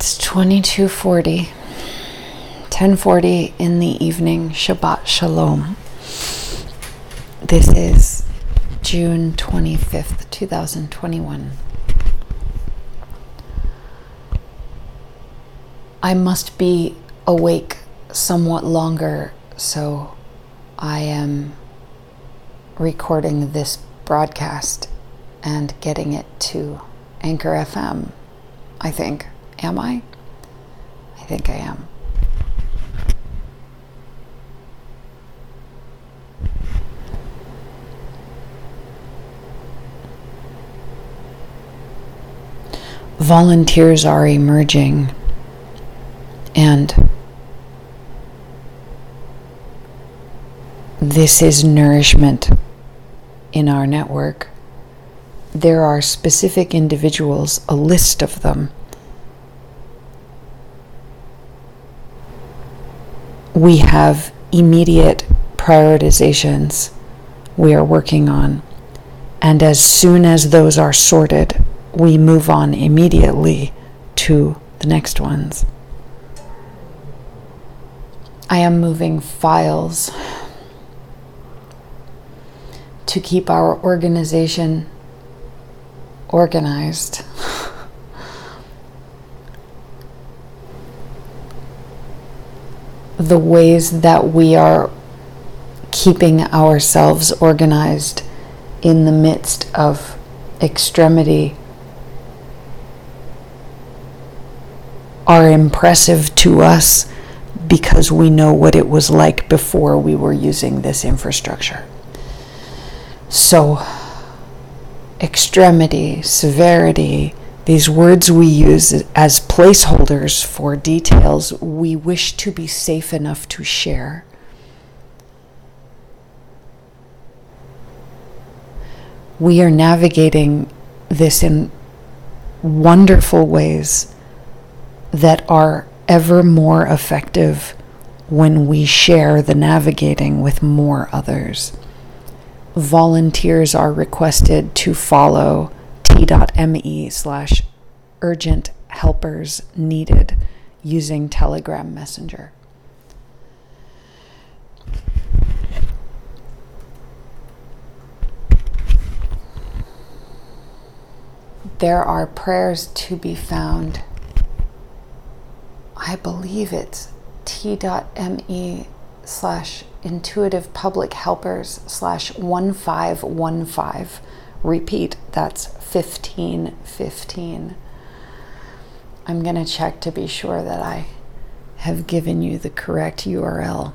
It's 2240. 1040 in the evening. Shabbat Shalom. This is June 25th, 2021. I must be awake somewhat longer, so I am recording this broadcast and getting it to Anchor FM, I think. Am I? I think I am. Volunteers are emerging and this is nourishment in our network. There are specific individuals, a list of them. We have immediate prioritizations we are working on. And as soon as those are sorted, we move on immediately to the next ones. I am moving files to keep our organization organized. The ways that we are keeping ourselves organized in the midst of extremity are impressive to us because we know what it was like before we were using this infrastructure. So, extremity, severity, these words we use as placeholders for details we wish to be safe enough to share. We are navigating this in wonderful ways that are ever more effective when we share the navigating with more others. Volunteers are requested to follow t.me slash urgent helpers needed using Telegram Messenger. There are prayers to be found I believe it's t.me slash intuitive public helpers slash 1515. Repeat, that's 15 15. I'm going to check to be sure that I have given you the correct URL.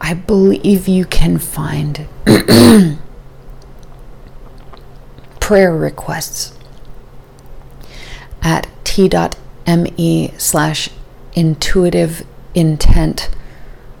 I believe you can find prayer requests at t.me slash intuitive intent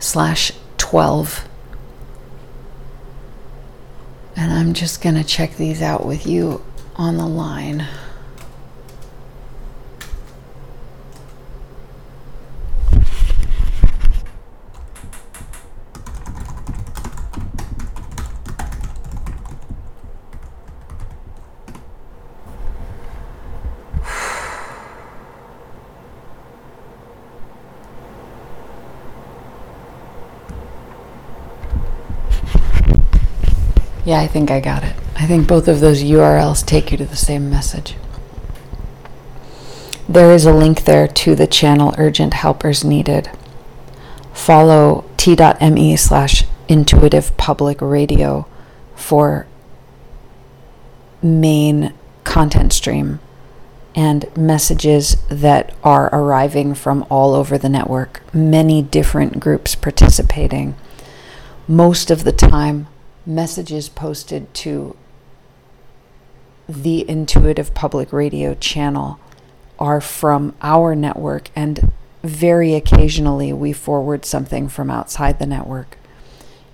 slash 12. And I'm just going to check these out with you on the line. Yeah, I think I got it. I think both of those URLs take you to the same message. There is a link there to the channel Urgent Helpers Needed. Follow t.me slash intuitive public radio for main content stream and messages that are arriving from all over the network, many different groups participating. Most of the time, messages posted to the Intuitive Public Radio channel are from our network, and very occasionally we forward something from outside the network.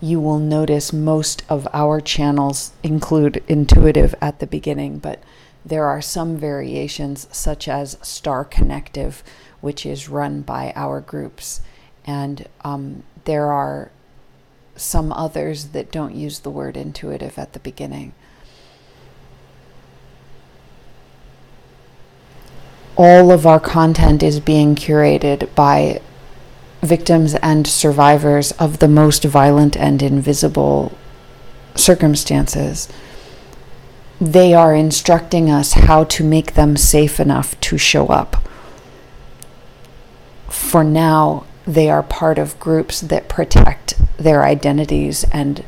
You will notice most of our channels include intuitive at the beginning, but there are some variations, such as Star Connective, which is run by our groups. And um, there are some others that don't use the word intuitive at the beginning. all of our content is being curated by victims and survivors of the most violent and invisible circumstances. They are instructing us how to make them safe enough to show up. For now, they are part of groups that protect their identities and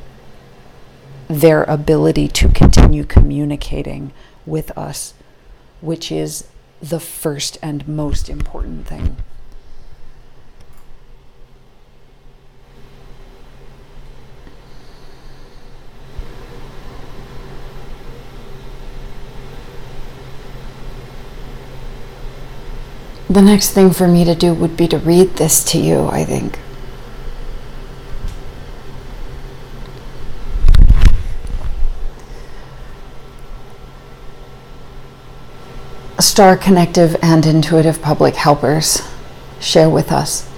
their ability to continue communicating with us, which is the first and most important thing. The next thing for me to do would be to read this to you, I think. Star Connective and Intuitive Public Helpers share with us.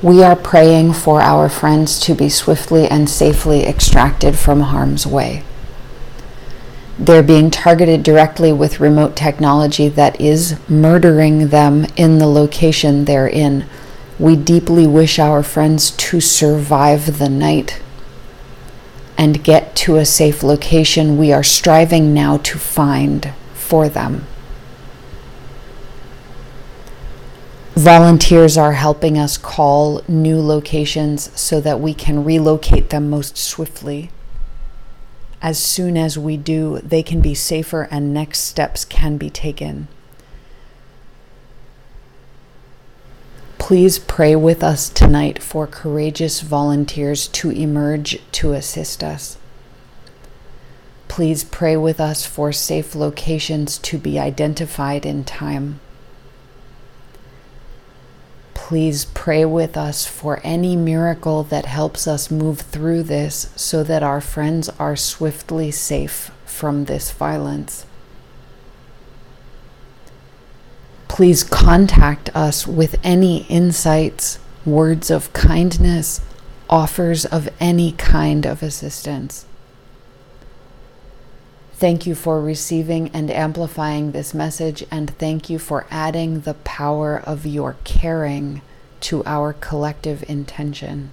We are praying for our friends to be swiftly and safely extracted from harm's way. They're being targeted directly with remote technology that is murdering them in the location they're in. We deeply wish our friends to survive the night and get to a safe location we are striving now to find for them. Volunteers are helping us call new locations so that we can relocate them most swiftly as soon as we do, they can be safer and next steps can be taken. Please pray with us tonight for courageous volunteers to emerge to assist us. Please pray with us for safe locations to be identified in time please pray with us for any miracle that helps us move through this so that our friends are swiftly safe from this violence. Please contact us with any insights, words of kindness, offers of any kind of assistance. Thank you for receiving and amplifying this message, and thank you for adding the power of your caring to our collective intention.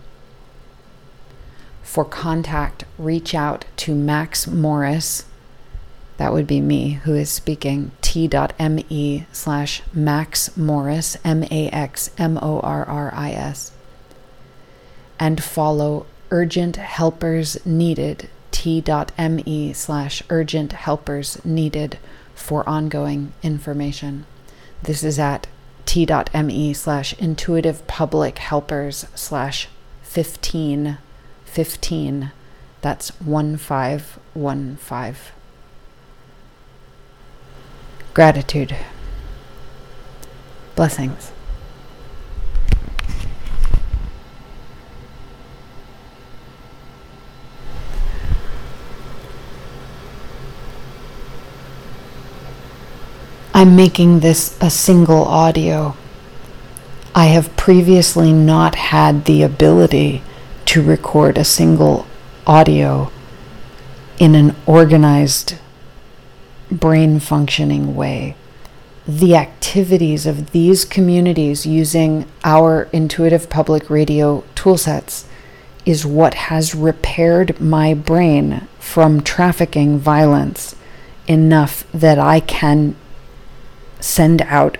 For contact, reach out to Max Morris, that would be me who is speaking, t.me slash Max Morris, M A X M O R R I S, and follow Urgent Helpers Needed t.me slash urgent helpers needed for ongoing information. This is at t.me slash intuitive public helpers slash 15 15. That's 1515. Gratitude. Blessings. I'm making this a single audio. I have previously not had the ability to record a single audio in an organized, brain functioning way. The activities of these communities using our intuitive public radio toolsets is what has repaired my brain from trafficking violence enough that I can send out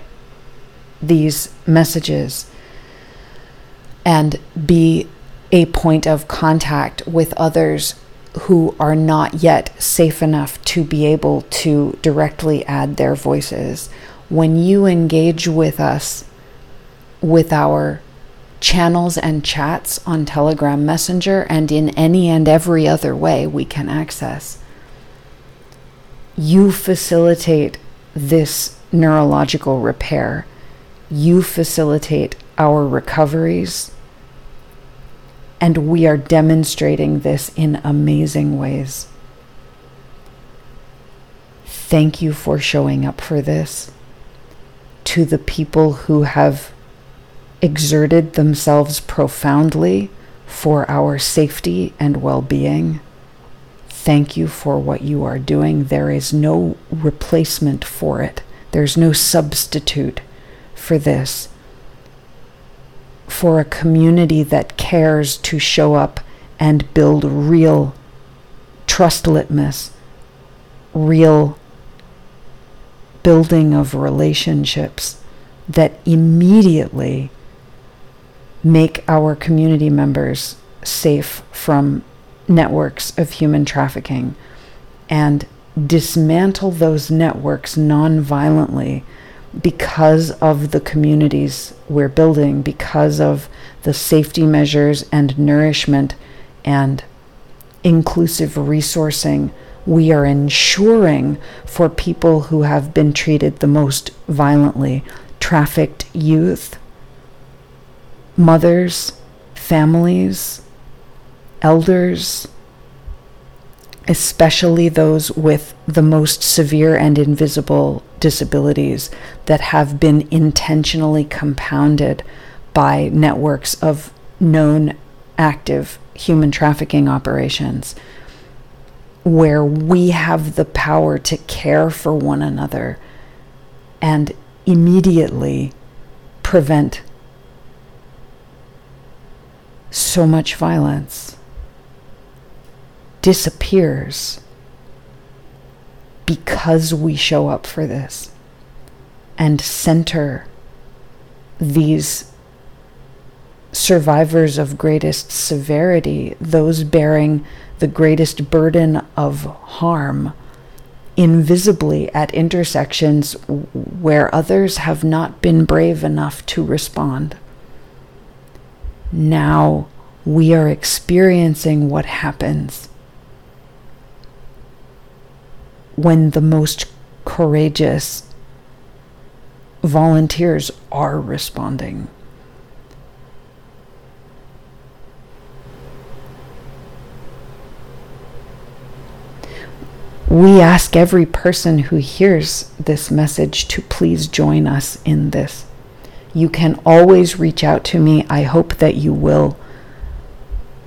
these messages and be a point of contact with others who are not yet safe enough to be able to directly add their voices. When you engage with us with our channels and chats on Telegram Messenger and in any and every other way we can access, you facilitate this neurological repair. You facilitate our recoveries. And we are demonstrating this in amazing ways. Thank you for showing up for this. To the people who have exerted themselves profoundly for our safety and well being. Thank you for what you are doing. There is no replacement for it. There's no substitute for this. For a community that cares to show up and build real trust litmus, real building of relationships that immediately make our community members safe from networks of human trafficking and dismantle those networks non-violently because of the communities we're building, because of the safety measures and nourishment and inclusive resourcing we are ensuring for people who have been treated the most violently. Trafficked youth, mothers, families, elders, especially those with the most severe and invisible disabilities that have been intentionally compounded by networks of known active human trafficking operations, where we have the power to care for one another and immediately prevent so much violence disappears because we show up for this and center these survivors of greatest severity, those bearing the greatest burden of harm, invisibly at intersections where others have not been brave enough to respond. Now we are experiencing what happens when the most courageous volunteers are responding. We ask every person who hears this message to please join us in this. You can always reach out to me. I hope that you will.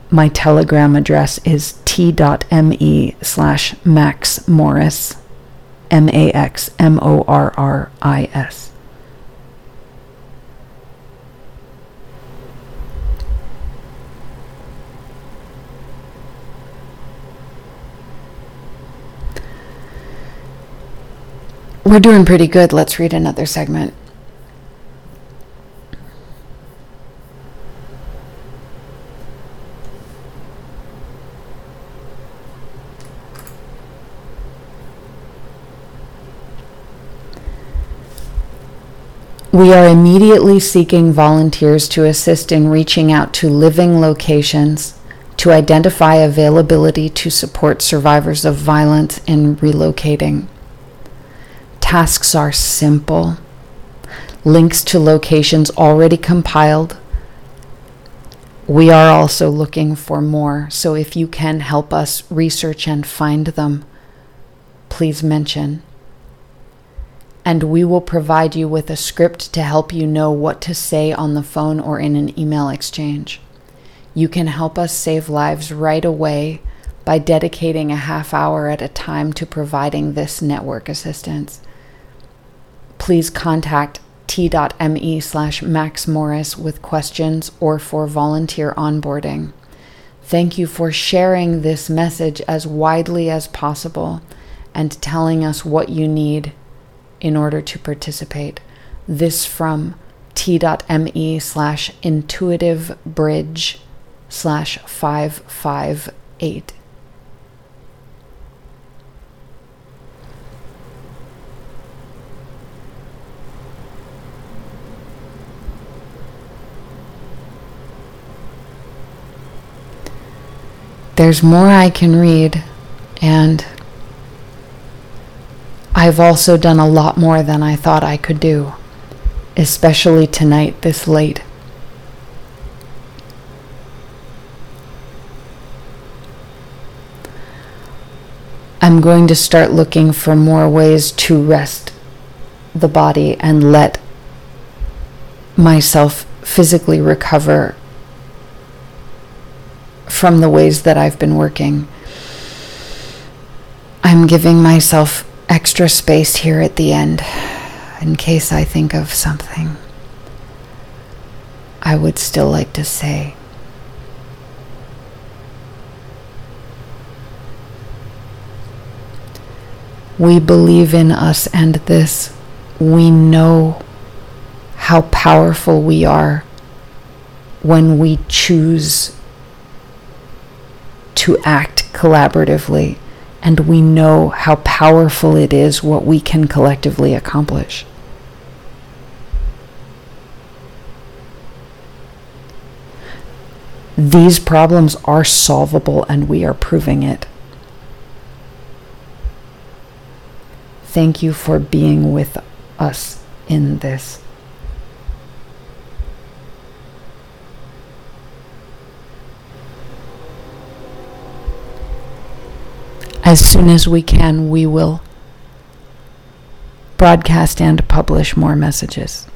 My telegram address is t.me slash Max Morris, M A X M O R R I S. We're doing pretty good. Let's read another segment. We are immediately seeking volunteers to assist in reaching out to living locations to identify availability to support survivors of violence in relocating. Tasks are simple. Links to locations already compiled. We are also looking for more, so if you can help us research and find them, please mention and we will provide you with a script to help you know what to say on the phone or in an email exchange. You can help us save lives right away by dedicating a half hour at a time to providing this network assistance. Please contact t.me slash Max Morris with questions or for volunteer onboarding. Thank you for sharing this message as widely as possible and telling us what you need in order to participate. This from t.me slash intuitive bridge slash 558. There's more I can read, and I've also done a lot more than I thought I could do, especially tonight this late. I'm going to start looking for more ways to rest the body and let myself physically recover from the ways that I've been working. I'm giving myself extra space here at the end in case I think of something, I would still like to say we believe in us and this. We know how powerful we are when we choose to act collaboratively and we know how powerful it is what we can collectively accomplish. These problems are solvable and we are proving it. Thank you for being with us in this. As soon as we can, we will broadcast and publish more messages.